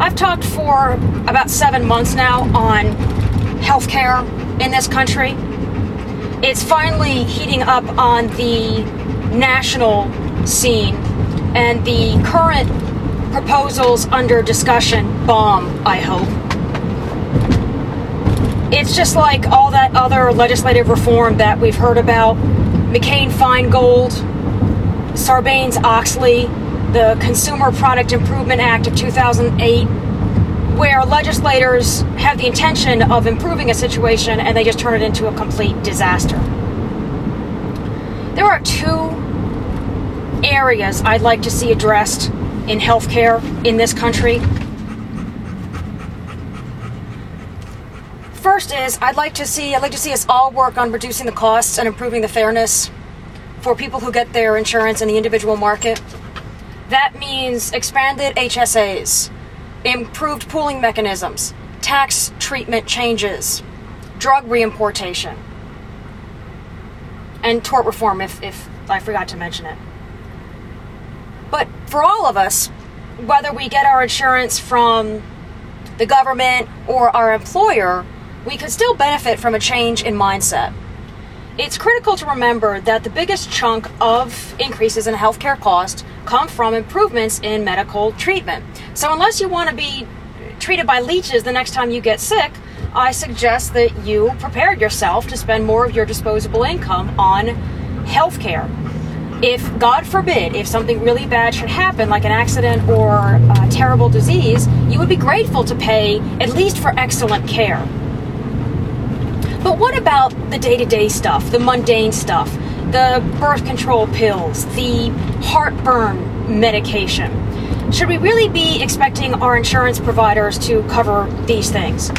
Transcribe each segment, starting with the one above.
I've talked for about seven months now on healthcare in this country. It's finally heating up on the national scene, and the current proposals under discussion bomb, I hope. It's just like all that other legislative reform that we've heard about McCain Feingold, Sarbanes Oxley, the Consumer Product Improvement Act of 2008, where legislators have the intention of improving a situation and they just turn it into a complete disaster. There are two areas I'd like to see addressed in healthcare in this country. First is I'd like to see I'd like to see us all work on reducing the costs and improving the fairness for people who get their insurance in the individual market. That means expanded HSAs, improved pooling mechanisms, tax treatment changes, drug reimportation, and tort reform if, if I forgot to mention it. But for all of us, whether we get our insurance from the government or our employer, we could still benefit from a change in mindset. It's critical to remember that the biggest chunk of increases in healthcare cost come from improvements in medical treatment. So, unless you want to be treated by leeches the next time you get sick, I suggest that you prepare yourself to spend more of your disposable income on healthcare. If, God forbid, if something really bad should happen, like an accident or a terrible disease, you would be grateful to pay at least for excellent care. But what about the day to day stuff, the mundane stuff, the birth control pills, the heartburn medication? Should we really be expecting our insurance providers to cover these things?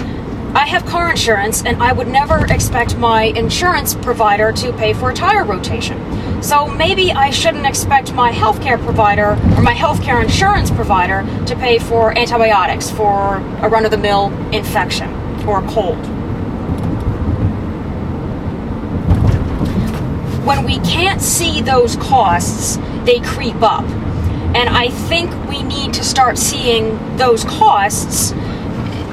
I have car insurance and I would never expect my insurance provider to pay for a tire rotation. So maybe I shouldn't expect my healthcare provider or my healthcare insurance provider to pay for antibiotics for a run of the mill infection or a cold. When we can't see those costs, they creep up. And I think we need to start seeing those costs.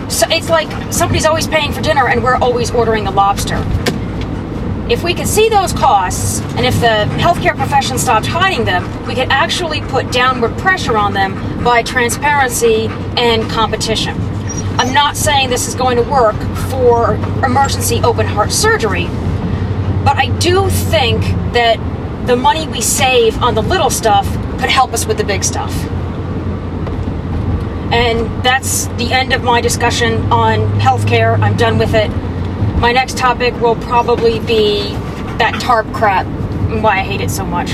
So it's like somebody's always paying for dinner and we're always ordering the lobster. If we could see those costs, and if the healthcare profession stopped hiding them, we could actually put downward pressure on them by transparency and competition. I'm not saying this is going to work for emergency open heart surgery, but I do think that the money we save on the little stuff could help us with the big stuff. And that's the end of my discussion on healthcare. I'm done with it. My next topic will probably be that TARP crap and why I hate it so much.